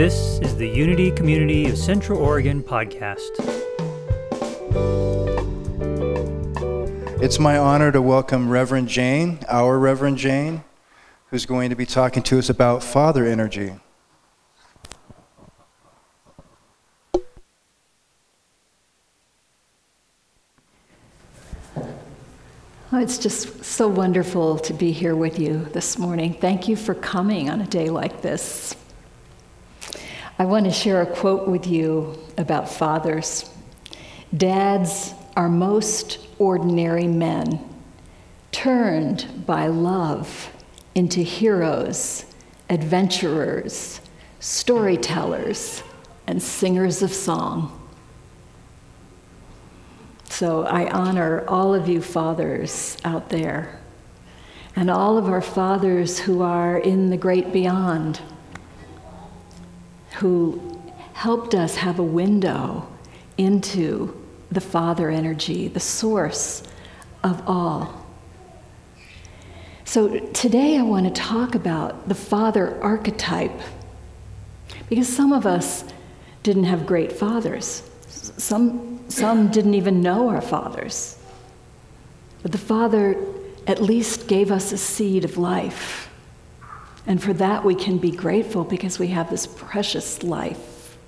This is the Unity Community of Central Oregon podcast. It's my honor to welcome Reverend Jane, our Reverend Jane, who's going to be talking to us about father energy. Oh, it's just so wonderful to be here with you this morning. Thank you for coming on a day like this. I want to share a quote with you about fathers. Dads are most ordinary men, turned by love into heroes, adventurers, storytellers, and singers of song. So I honor all of you fathers out there and all of our fathers who are in the great beyond, who helped us have a window into the father energy, the source of all. So today I want to talk about the father archetype because some of us didn't have great fathers. Some some didn't even know our fathers. But the Father at least gave us a seed of life. And for that, we can be grateful because we have this precious life.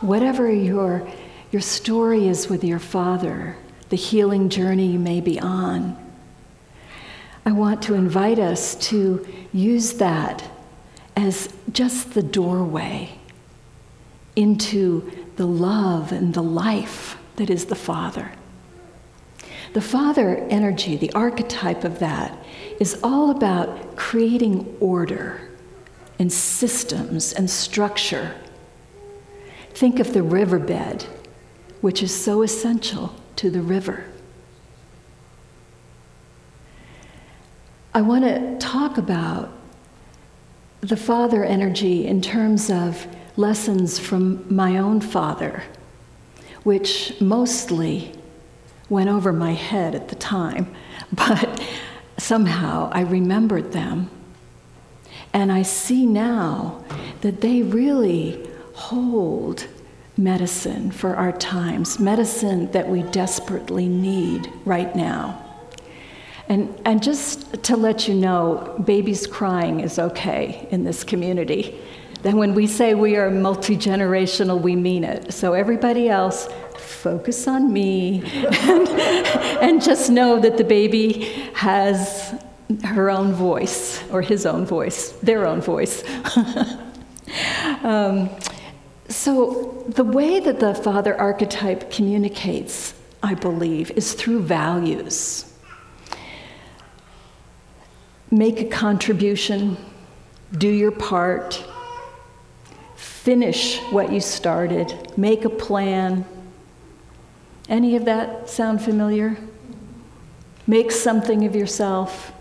Whatever your, your story is with your Father, the healing journey you may be on, I want to invite us to use that as just the doorway into the love and the life that is the Father. The Father energy, the archetype of that, is all about creating order and systems and structure. Think of the riverbed, which is so essential to the river. I want to talk about the Father energy in terms of lessons from my own father, which mostly went over my head at the time, but somehow I remembered them. And I see now that they really hold medicine for our times, medicine that we desperately need right now. And, and just to let you know, babies crying is okay in this community. Then, when we say we are multi generational, we mean it. So, everybody else, focus on me and, and just know that the baby has her own voice, or his own voice, their own voice. um, so, the way that the father archetype communicates, I believe, is through values. Make a contribution, do your part, finish what you started, make a plan. Any of that sound familiar? Make something of yourself.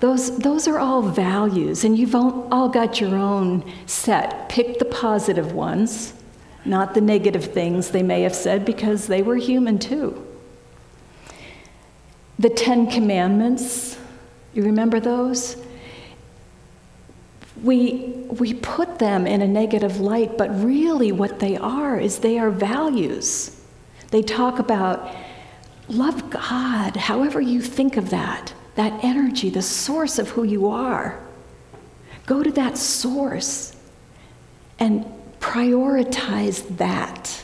Those, those are all values, and you've all, all got your own set. Pick the positive ones, not the negative things they may have said, because they were human too. The Ten Commandments, you remember those? We, we put them in a negative light, but really what they are is they are values. They talk about love God, however you think of that, that energy, the source of who you are. Go to that source and prioritize that.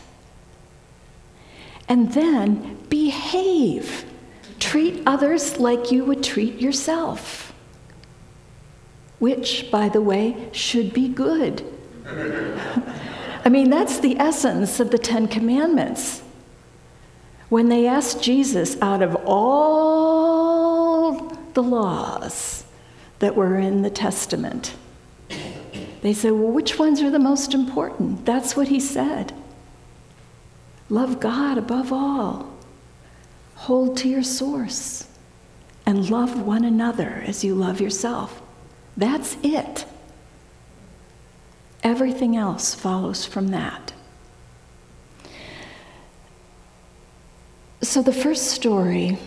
And then behave. Treat others like you would treat yourself which, by the way, should be good. I mean, that's the essence of the Ten Commandments. When they asked Jesus, out of all the laws that were in the Testament, they said, Well, which ones are the most important? That's what he said. Love God above all, hold to your source, and love one another as you love yourself. That's it. Everything else follows from that. So, the first story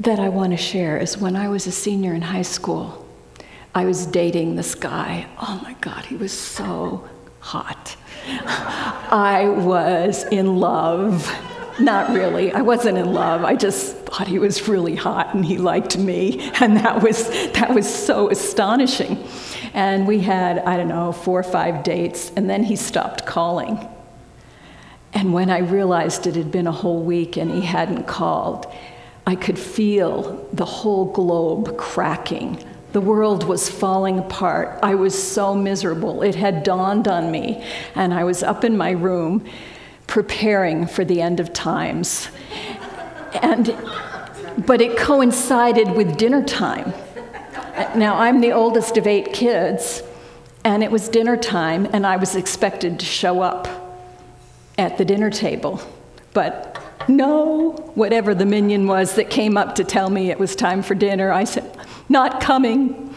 that I want to share is when I was a senior in high school. I was dating this guy. Oh my God, he was so hot. I was in love. Not really. I wasn't in love. I just thought he was really hot and he liked me. And that was, that was so astonishing. And we had, I don't know, four or five dates, and then he stopped calling. And when I realized it had been a whole week and he hadn't called, I could feel the whole globe cracking. The world was falling apart. I was so miserable. It had dawned on me. And I was up in my room preparing for the end of times. And, but it coincided with dinner time. Now, I'm the oldest of eight kids, and it was dinner time, and I was expected to show up at the dinner table. But no, whatever the minion was that came up to tell me it was time for dinner, I said, not coming.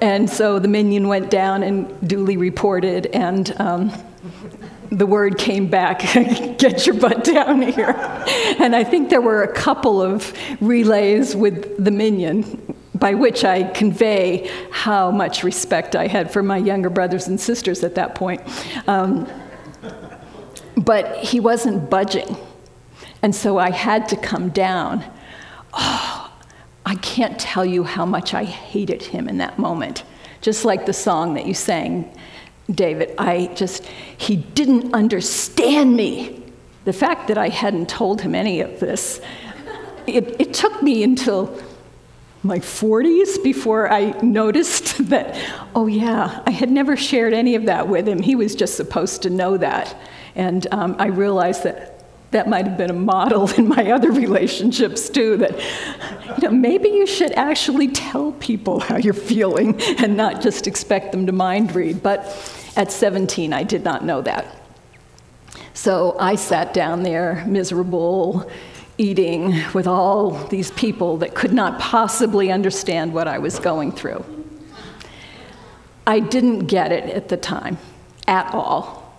And so the minion went down and duly reported, and um, the word came back get your butt down here. And I think there were a couple of relays with the minion by which I convey how much respect I had for my younger brothers and sisters at that point. Um, but he wasn't budging. And so I had to come down. Oh, I can't tell you how much I hated him in that moment. Just like the song that you sang, David, I just, he didn't understand me. The fact that I hadn't told him any of this, it, it took me until my 40s before I noticed that, oh, yeah, I had never shared any of that with him. He was just supposed to know that. And um, I realized that that might have been a model in my other relationships too that you know maybe you should actually tell people how you're feeling and not just expect them to mind read but at 17 i did not know that so i sat down there miserable eating with all these people that could not possibly understand what I was going through. I didn't get it at the time at all.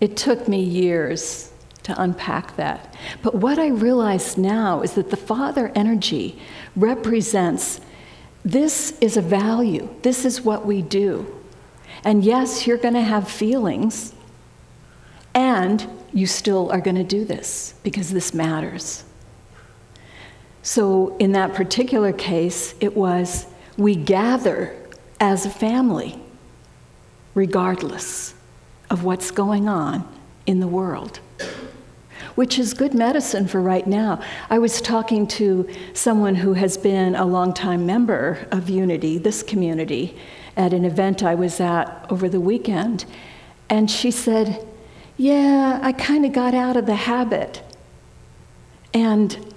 It took me years to unpack that. But what I realize now is that the Father energy represents this is a value, this is what we do. And yes, you're going to have feelings, and you still are going to do this because this matters. So, in that particular case, it was we gather as a family, regardless of what's going on in the world, which is good medicine for right now. I was talking to someone who has been a longtime member of Unity, this community, at an event I was at over the weekend, and she said, Yeah, I kind of got out of the habit. And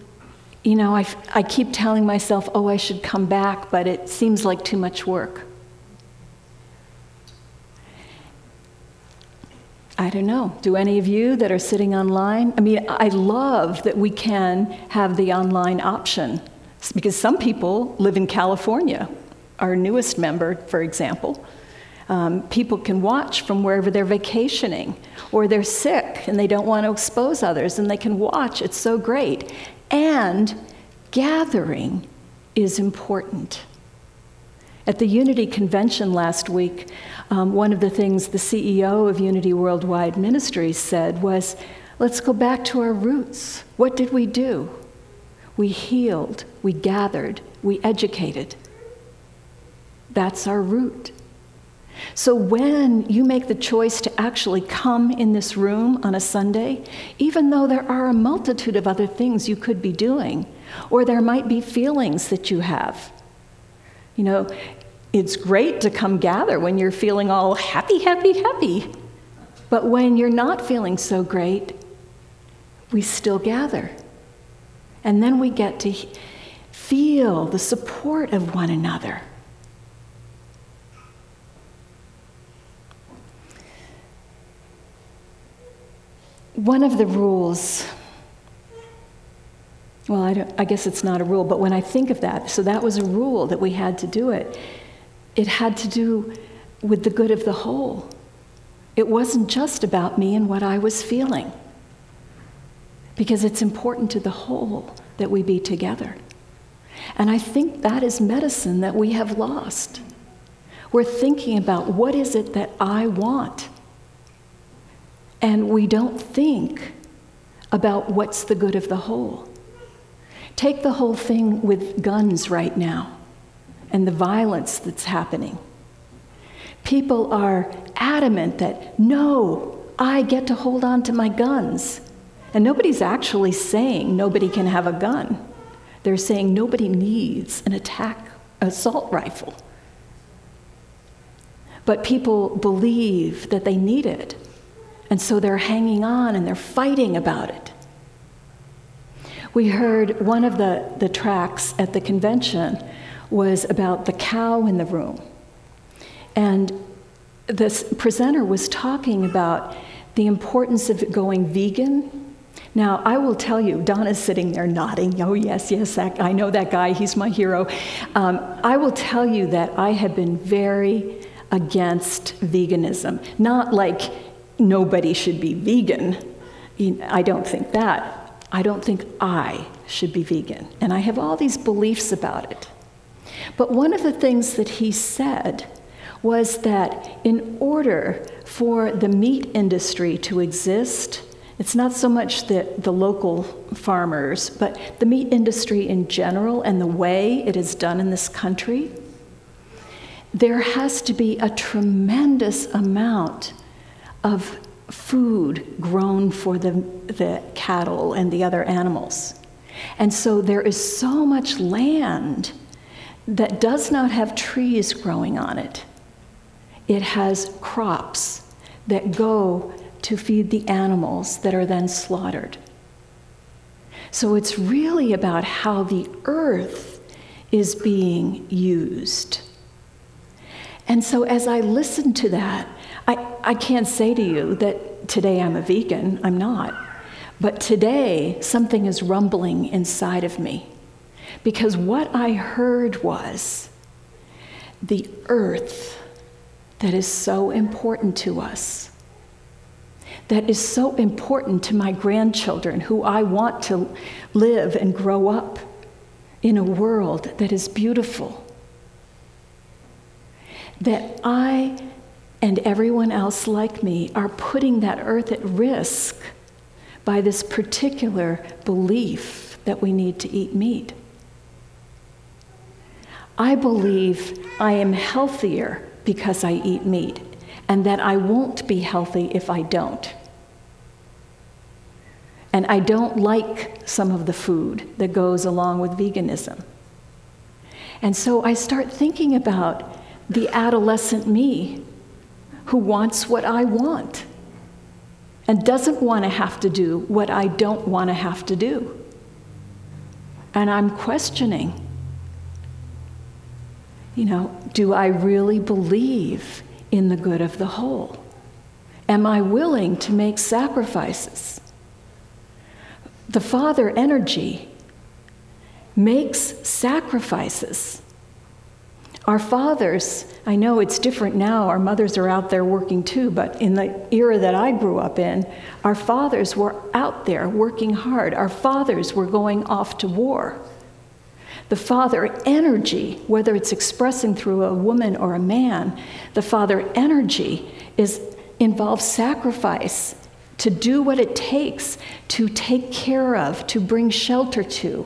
you know, I, I keep telling myself, oh, I should come back, but it seems like too much work. I don't know. Do any of you that are sitting online? I mean, I love that we can have the online option because some people live in California. Our newest member, for example, um, people can watch from wherever they're vacationing or they're sick and they don't want to expose others and they can watch. It's so great. And gathering is important. At the Unity Convention last week, um, one of the things the CEO of Unity Worldwide Ministries said was let's go back to our roots. What did we do? We healed, we gathered, we educated. That's our root. So when you make the choice to actually come in this room on a Sunday, even though there are a multitude of other things you could be doing, or there might be feelings that you have, you know, it's great to come gather when you're feeling all happy, happy, happy. But when you're not feeling so great, we still gather. And then we get to feel the support of one another. One of the rules, well, I, I, guess it's not a rule, but when I think of that, so that was a rule that we had to do it. It had to do with the good of the whole. It wasn't just about me and what I was feeling, because it's important to the whole that we be together. And I think that is medicine that we have lost. We're thinking about what is it that I want. And we don't think about what's the good of the whole. Take the whole thing with guns right now and the violence that's happening. People are adamant that, no, I get to hold on to my guns. And nobody's actually saying nobody can have a gun. They're saying nobody needs an attack assault rifle. But people believe that they need it. And so they're hanging on and they're fighting about it. We heard one of the, the tracks at the convention was about the cow in the room. And this presenter was talking about the importance of going vegan. Now, I will tell you, Donna's sitting there nodding. Oh, yes, yes, that, I know that guy, he's my hero. Um, I will tell you that I have been very against veganism. Not like nobody should be vegan. I don't think that. I don't think I should be vegan. And I have all these beliefs about it. But one of the things that he said was that in order for the meat industry to exist, it's not so much the, the local farmers, but the meat industry in general and the way it is done in this country, there has to be a tremendous amount of food grown for the, the cattle and the other animals. And so there is so much land that does not have trees growing on it. It has crops that go to feed the animals that are then slaughtered. So it's really about how the earth is being used. And so as I listen to that, I, I can't say to you that today I'm a vegan, I'm not. But today, something is rumbling inside of me. Because what I heard was the earth that is so important to us, that is so important to my grandchildren who I want to live and grow up in a world that is beautiful. That I and everyone else like me are putting that earth at risk by this particular belief that we need to eat meat. I believe I am healthier because I eat meat, and that I won't be healthy if I don't. And I don't like some of the food that goes along with veganism. And so I start thinking about the adolescent me who wants what I want and doesn't want to have to do what I don't want to have to do. And I'm questioning you know, do I really believe in the good of the whole? Am I willing to make sacrifices? The Father energy makes sacrifices. Our fathers, I know it's different now, our mothers are out there working too, but in the era that I grew up in, our fathers were out there working hard. Our fathers were going off to war. The father energy, whether it's expressing through a woman or a man, the father energy is involves sacrifice to do what it takes to take care of, to bring shelter to,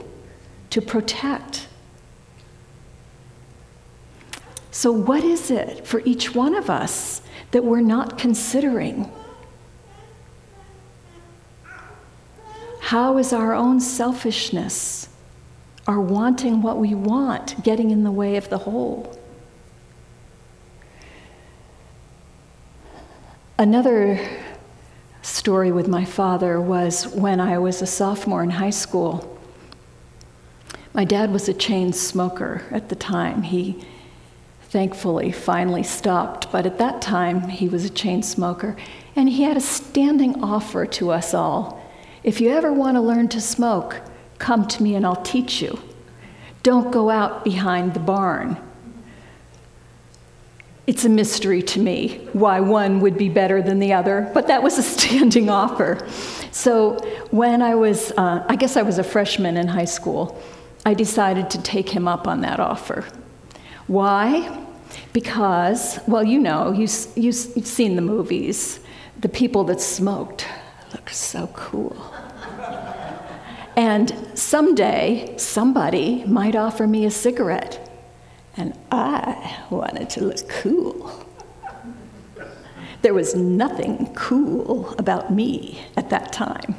to protect. So, what is it for each one of us that we're not considering? How is our own selfishness our wanting what we want getting in the way of the whole. Another story with my father was when I was a sophomore in high school. My dad was a chain smoker at the time. He thankfully finally stopped, but at that time he was a chain smoker. And he had a standing offer to us all if you ever want to learn to smoke, Come to me and I'll teach you. Don't go out behind the barn. It's a mystery to me why one would be better than the other, but that was a standing offer. So when I was, uh, I guess I was a freshman in high school, I decided to take him up on that offer. Why? Because, well, you know, you, you, you've seen the movies. The people that smoked look so cool. and someday, somebody might offer me a cigarette, and I wanted to look cool. There was nothing cool about me at that time.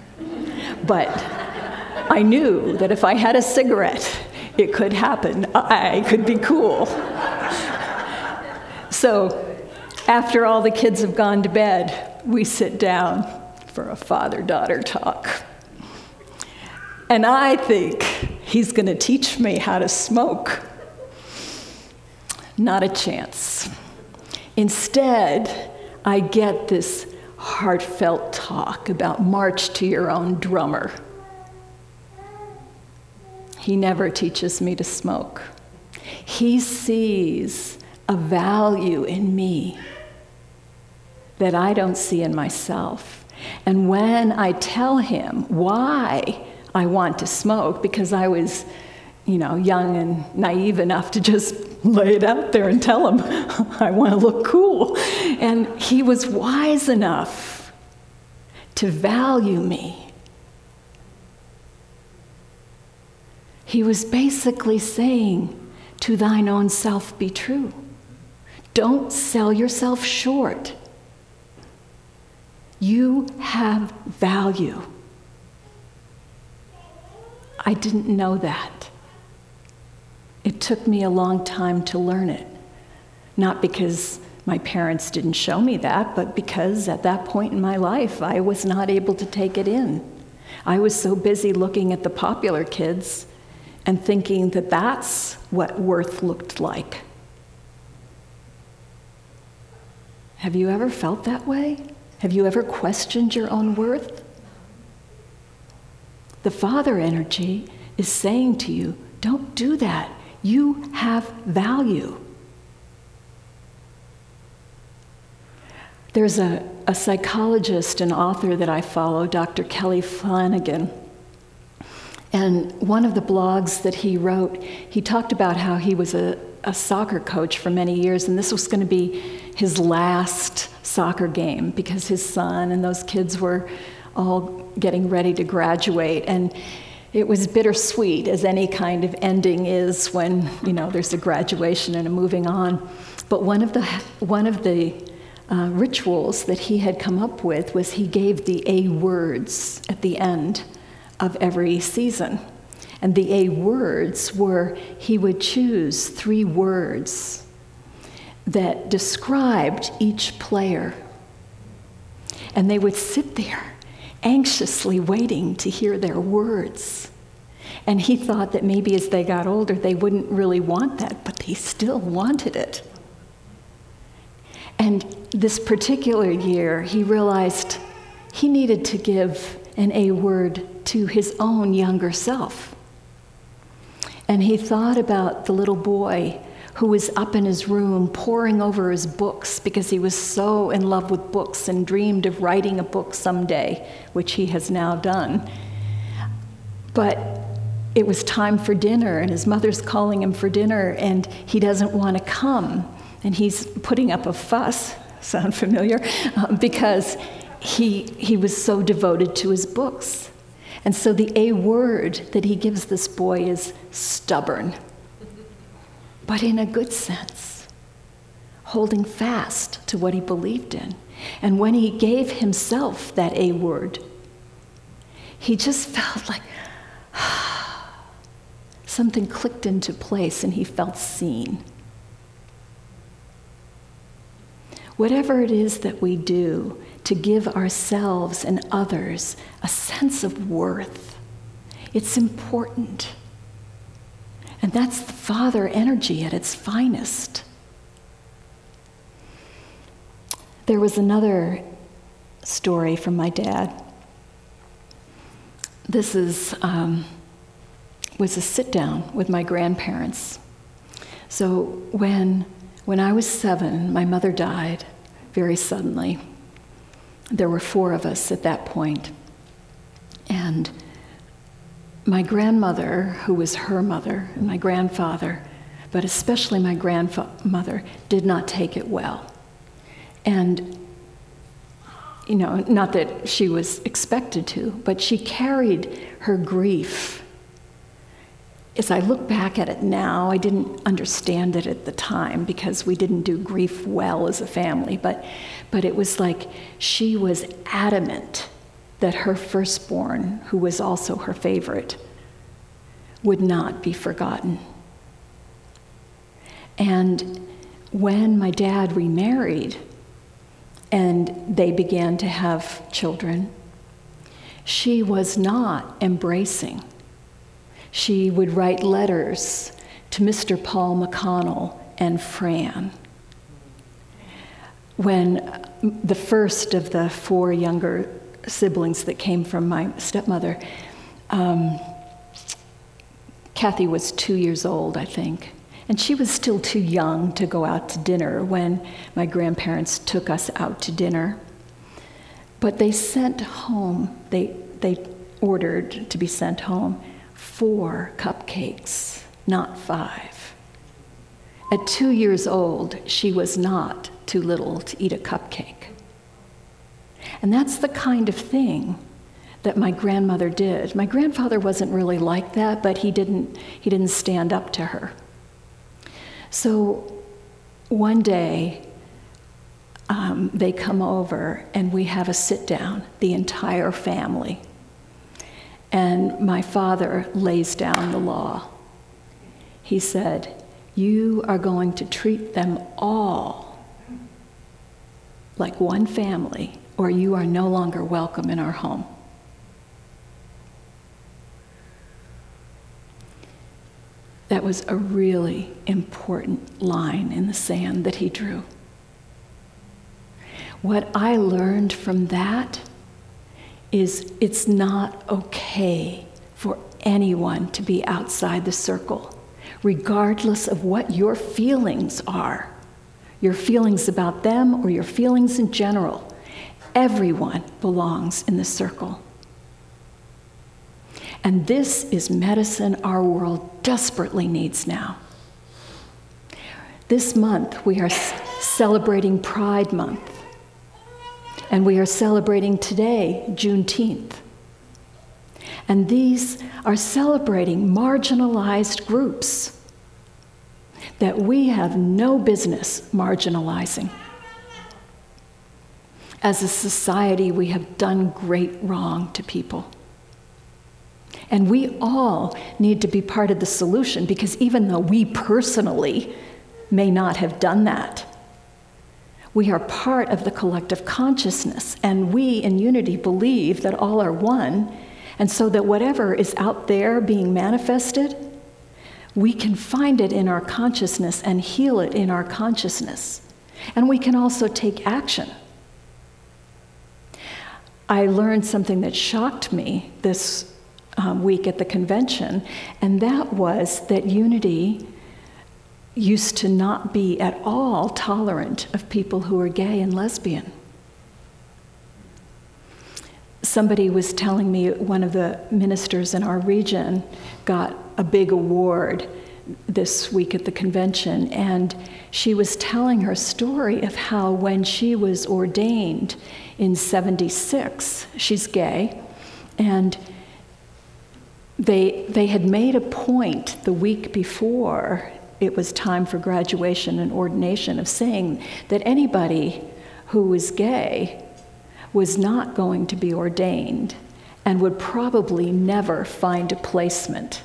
But I knew that if I had a cigarette, it could happen. I could be cool. So, after all the kids have gone to bed, we sit down for a father daughter talk. And I think he's going to teach me how to smoke. Not a chance. Instead, I get this heartfelt talk about march to your own drummer. He never teaches me to smoke. He sees a value in me that I don't see in myself. And when I tell him why I want to smoke, because I was, you know, young and naive enough to just lay it out there and tell him, I want to look cool. And he was wise enough to value me He was basically saying, To thine own self be true. Don't sell yourself short. You have value. I didn't know that. It took me a long time to learn it. Not because my parents didn't show me that, but because at that point in my life, I was not able to take it in. I was so busy looking at the popular kids and thinking that that's what worth looked like. Have you ever felt that way? Have you ever questioned your own worth? The Father energy is saying to you, don't do that. You have value. There's a, a psychologist and author that I follow, Dr. Kelly Flanagan. And one of the blogs that he wrote, he talked about how he was a, a soccer coach for many years, and this was going to be his last soccer game because his son and those kids were all getting ready to graduate. And it was bittersweet, as any kind of ending is when you know there's a graduation and a moving on. But one of the one of the uh, rituals that he had come up with was he gave the A words at the end of every season. And the A words were he would choose three words that described each player. And they would sit there anxiously waiting to hear their words. And he thought that maybe as they got older, they wouldn't really want that, but they still wanted it. And this particular year, he realized he needed to give an A word to his own younger self. And he thought about the little boy who was up in his room poring over his books because he was so in love with books and dreamed of writing a book someday, which he has now done. But it was time for dinner, and his mother's calling him for dinner, and he doesn't want to come. And he's putting up a fuss, sound familiar? Uh, because he, he was so devoted to his books. And so the A word that he gives this boy is stubborn, but in a good sense, holding fast to what he believed in. And when he gave himself that A word, he just felt like something clicked into place and he felt seen. Whatever it is that we do to give ourselves and others a sense of worth. It's important. And that's the Father energy at its finest. There was another story from my dad. This is, um, was a sit down with my grandparents. So when, when I was seven, my mother died very suddenly. There were four of us at that point. And my grandmother, who was her mother, and my grandfather but especially my grandmother, did not take it well. And, you know, not that she was expected to, but she carried her grief. As I look back at it now, I didn't understand it at the time because we didn't do grief well as a family, but, but it was like she was adamant that her firstborn, who was also her favorite, would not be forgotten. And when my dad remarried and they began to have children, she was not embracing. She would write letters to Mr. Paul McConnell and Fran. When the first of the four younger siblings that came from my stepmother, um, Kathy was two years old, I think. And she was still too young to go out to dinner when my grandparents took us out to dinner. But they sent home, they, they ordered to be sent home four cupcakes, not five. At two years old, she was not too little to eat a cupcake. And that's the kind of thing that my grandmother did. My grandfather wasn't really like that, but he didn't, he didn't stand up to her. So one day, um, they come over and we have a sit down, the entire family. And my father lays down the law. He said, You are going to treat them all like one family, or you are no longer welcome in our home. That was a really important line in the sand that he drew. What I learned from that is it's not okay for anyone to be outside the circle, regardless of what your feelings are your feelings about them or your feelings in general. Everyone belongs in the circle. And this is medicine our world desperately needs now. This month, we are celebrating Pride Month. And we are celebrating today, Juneteenth. And these are celebrating marginalized groups that we have no business marginalizing. As a society, we have done great wrong to people. And we all need to be part of the solution because even though we personally may not have done that, we are part of the collective consciousness. And we in unity believe that all are one. And so that whatever is out there being manifested, we can find it in our consciousness and heal it in our consciousness. And we can also take action. I learned something that shocked me this um, week at the convention, and that was that unity used to not be at all tolerant of people who were gay and lesbian. Somebody was telling me one of the ministers in our region got a big award this week at the convention, and she was telling her story of how when she was ordained in 76, she's gay, and they, they had made a point the week before it was time for graduation and ordination of saying that anybody who was gay was not going to be ordained and would probably never find a placement.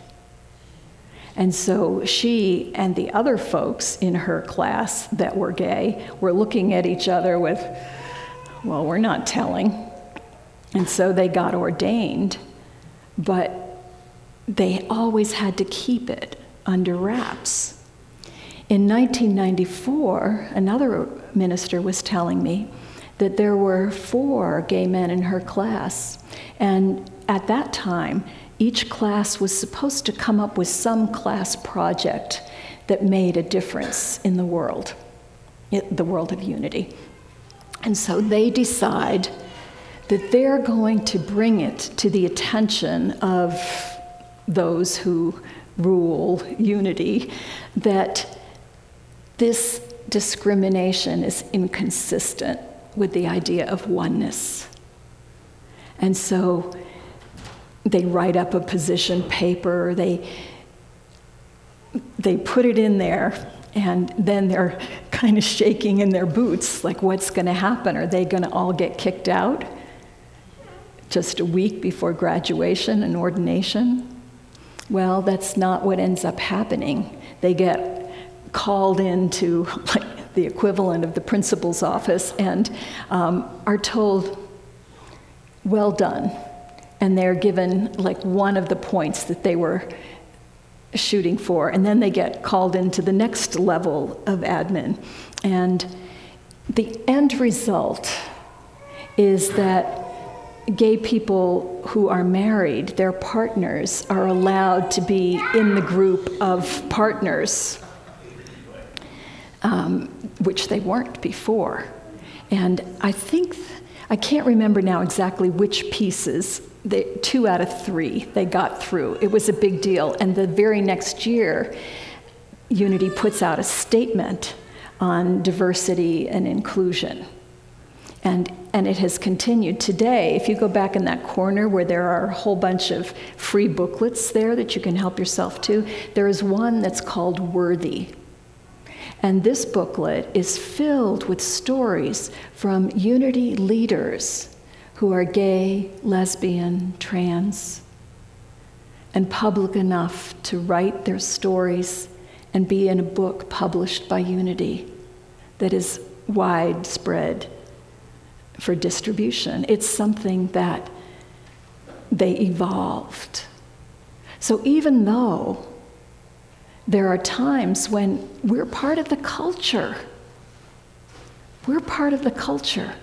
And so she and the other folks in her class that were gay were looking at each other with, well, we're not telling. And so they got ordained. But they always had to keep it under wraps. In 1994, another minister was telling me that there were four gay men in her class, and at that time, each class was supposed to come up with some class project that made a difference in the world, the world of unity. And so they decide that they're going to bring it to the attention of those who rule, unity, that this discrimination is inconsistent with the idea of oneness. And so they write up a position paper, they, they put it in there, and then they're kind of shaking in their boots like, what's going to happen? Are they going to all get kicked out just a week before graduation and ordination? Well, that's not what ends up happening. They get called into like the equivalent of the principal's office and um, are told, well done. And they're given like one of the points that they were shooting for. And then they get called into the next level of admin. And the end result is that gay people who are married, their partners, are allowed to be in the group of partners, um, which they weren't before. And I think, I can't remember now exactly which pieces, they, two out of three they got through. It was a big deal. And the very next year, Unity puts out a statement on diversity and inclusion. And, and it has continued today. If you go back in that corner where there are a whole bunch of free booklets there that you can help yourself to, there is one that's called Worthy. And this booklet is filled with stories from unity leaders who are gay, lesbian, trans, and public enough to write their stories and be in a book published by Unity that is widespread for distribution. It's something that they evolved. So even though there are times when we're part of the culture, we're part of the culture.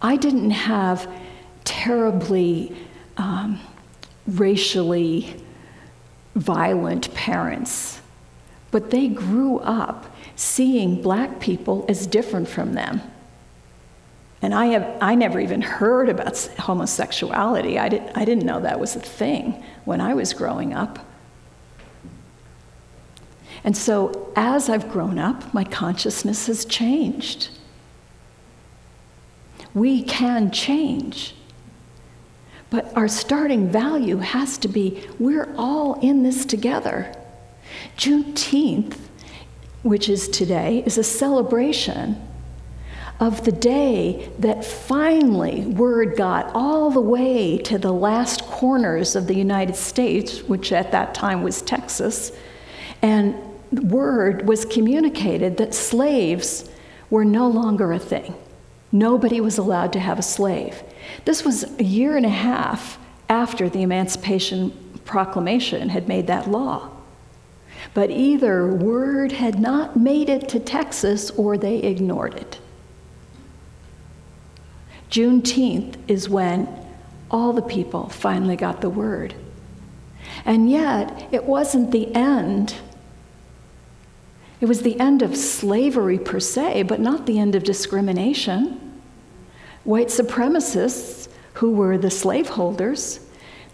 I didn't have terribly um, racially violent parents, but they grew up seeing black people as different from them. And I, have, I never even heard about homosexuality. I, did, I didn't know that was a thing when I was growing up. And so, as I've grown up, my consciousness has changed. We can change. But our starting value has to be we're all in this together. Juneteenth, which is today, is a celebration of the day that finally word got all the way to the last corners of the United States, which at that time was Texas, and word was communicated that slaves were no longer a thing. Nobody was allowed to have a slave. This was a year and a half after the Emancipation Proclamation had made that law. But either word had not made it to Texas or they ignored it. Juneteenth is when all the people finally got the word. And yet, it wasn't the end. It was the end of slavery per se, but not the end of discrimination. White supremacists, who were the slaveholders,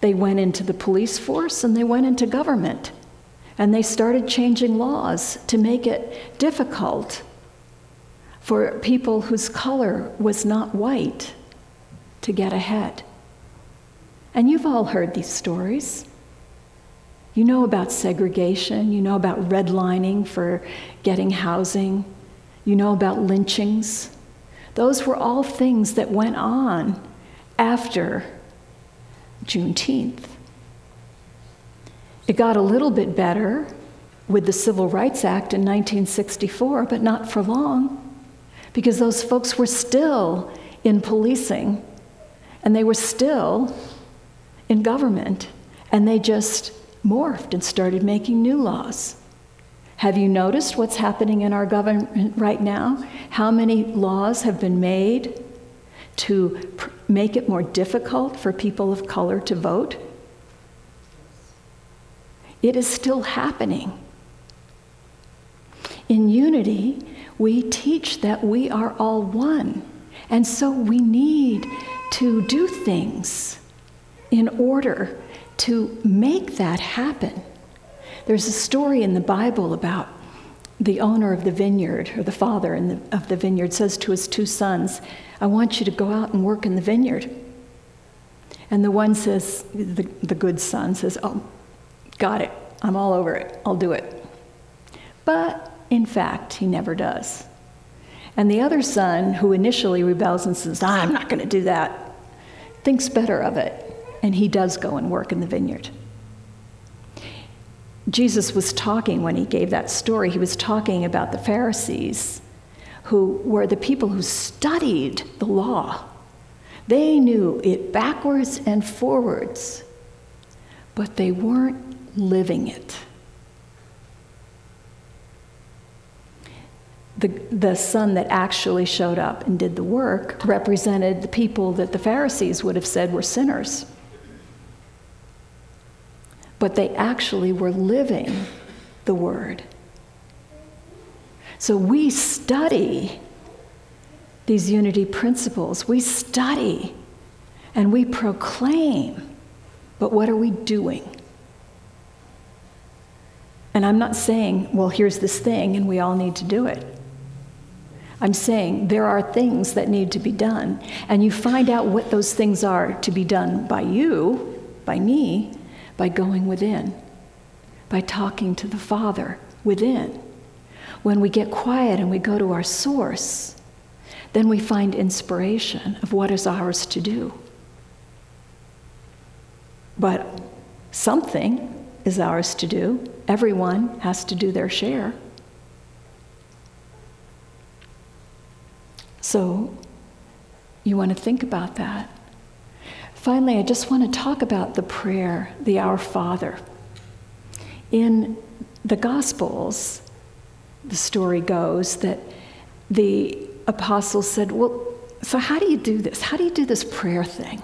they went into the police force and they went into government. And they started changing laws to make it difficult for people whose color was not white to get ahead. And you've all heard these stories. You know about segregation, you know about redlining for getting housing, you know about lynchings. Those were all things that went on after Juneteenth. It got a little bit better with the Civil Rights Act in 1964, but not for long, because those folks were still in policing and they were still in government, and they just morphed and started making new laws. Have you noticed what's happening in our government right now? How many laws have been made to pr- make it more difficult for people of color to vote? It is still happening. In unity, we teach that we are all one. And so we need to do things in order to make that happen, there's a story in the Bible about the owner of the vineyard, or the father the, of the vineyard, says to his two sons, I want you to go out and work in the vineyard. And the one says, the, the good son says, Oh, got it. I'm all over it. I'll do it. But in fact, he never does. And the other son, who initially rebels and says, I'm not going to do that, thinks better of it. And he does go and work in the vineyard. Jesus was talking when he gave that story, he was talking about the Pharisees, who were the people who studied the law. They knew it backwards and forwards, but they weren't living it. The, the son that actually showed up and did the work represented the people that the Pharisees would have said were sinners but they actually were living the word. So we study these unity principles, we study and we proclaim, but what are we doing? And I'm not saying, well, here's this thing and we all need to do it. I'm saying there are things that need to be done, and you find out what those things are to be done by you, by me, by going within, by talking to the Father within. When we get quiet and we go to our source, then we find inspiration of what is ours to do. But something is ours to do. Everyone has to do their share. So you want to think about that. Finally, I just want to talk about the prayer, the Our Father. In the Gospels, the story goes that the apostles said, Well, so how do you do this? How do you do this prayer thing?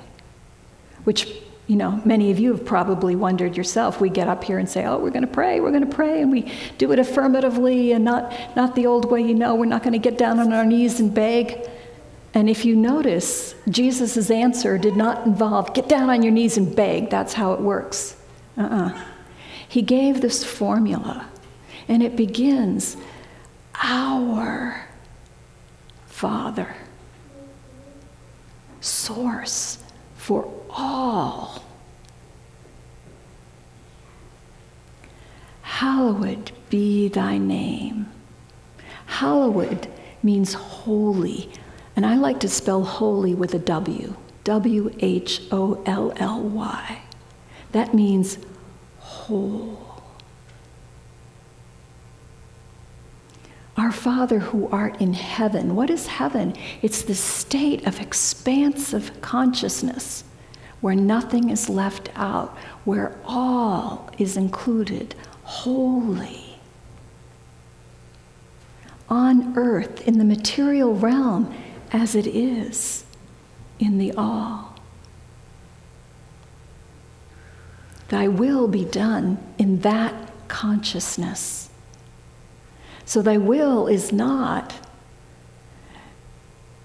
Which, you know, many of you have probably wondered yourself. We get up here and say, Oh, we're going to pray, we're going to pray, and we do it affirmatively and not, not the old way, you know, we're not going to get down on our knees and beg. And if you notice, Jesus' answer did not involve get down on your knees and beg. That's how it works. Uh uh-uh. uh He gave this formula, and it begins Our Father, source for all. Hallowed be thy name. Hallowed means holy and I like to spell holy with a W W H O L L Y. That means whole. Our Father who art in heaven. What is heaven? It's the state of expansive consciousness where nothing is left out, where all is included, holy on earth, in the material realm, as it is in the all. Thy will be done in that consciousness. So, thy will is not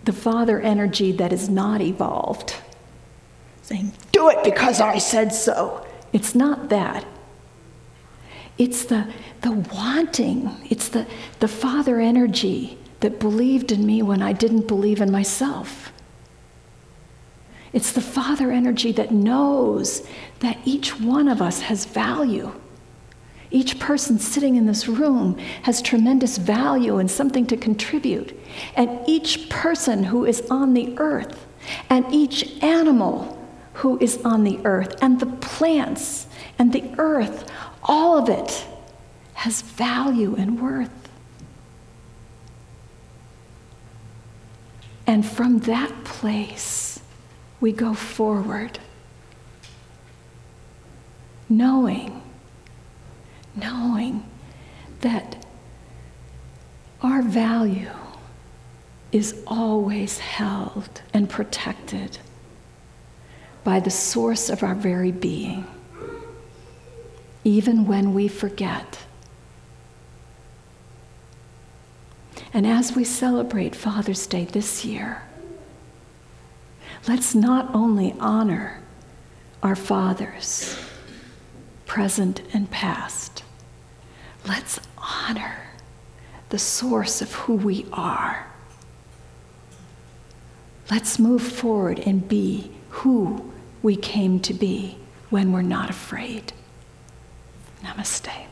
the father energy that is not evolved, saying, Do it because I said so. It's not that. It's the, the wanting, it's the, the father energy that believed in me when I didn't believe in myself. It's the Father energy that knows that each one of us has value. Each person sitting in this room has tremendous value and something to contribute. And each person who is on the earth, and each animal who is on the earth, and the plants and the earth, all of it has value and worth. And from that place, we go forward, knowing, knowing that our value is always held and protected by the source of our very being, even when we forget. And as we celebrate Father's Day this year, let's not only honor our fathers present and past. Let's honor the source of who we are. Let's move forward and be who we came to be when we're not afraid. Namaste.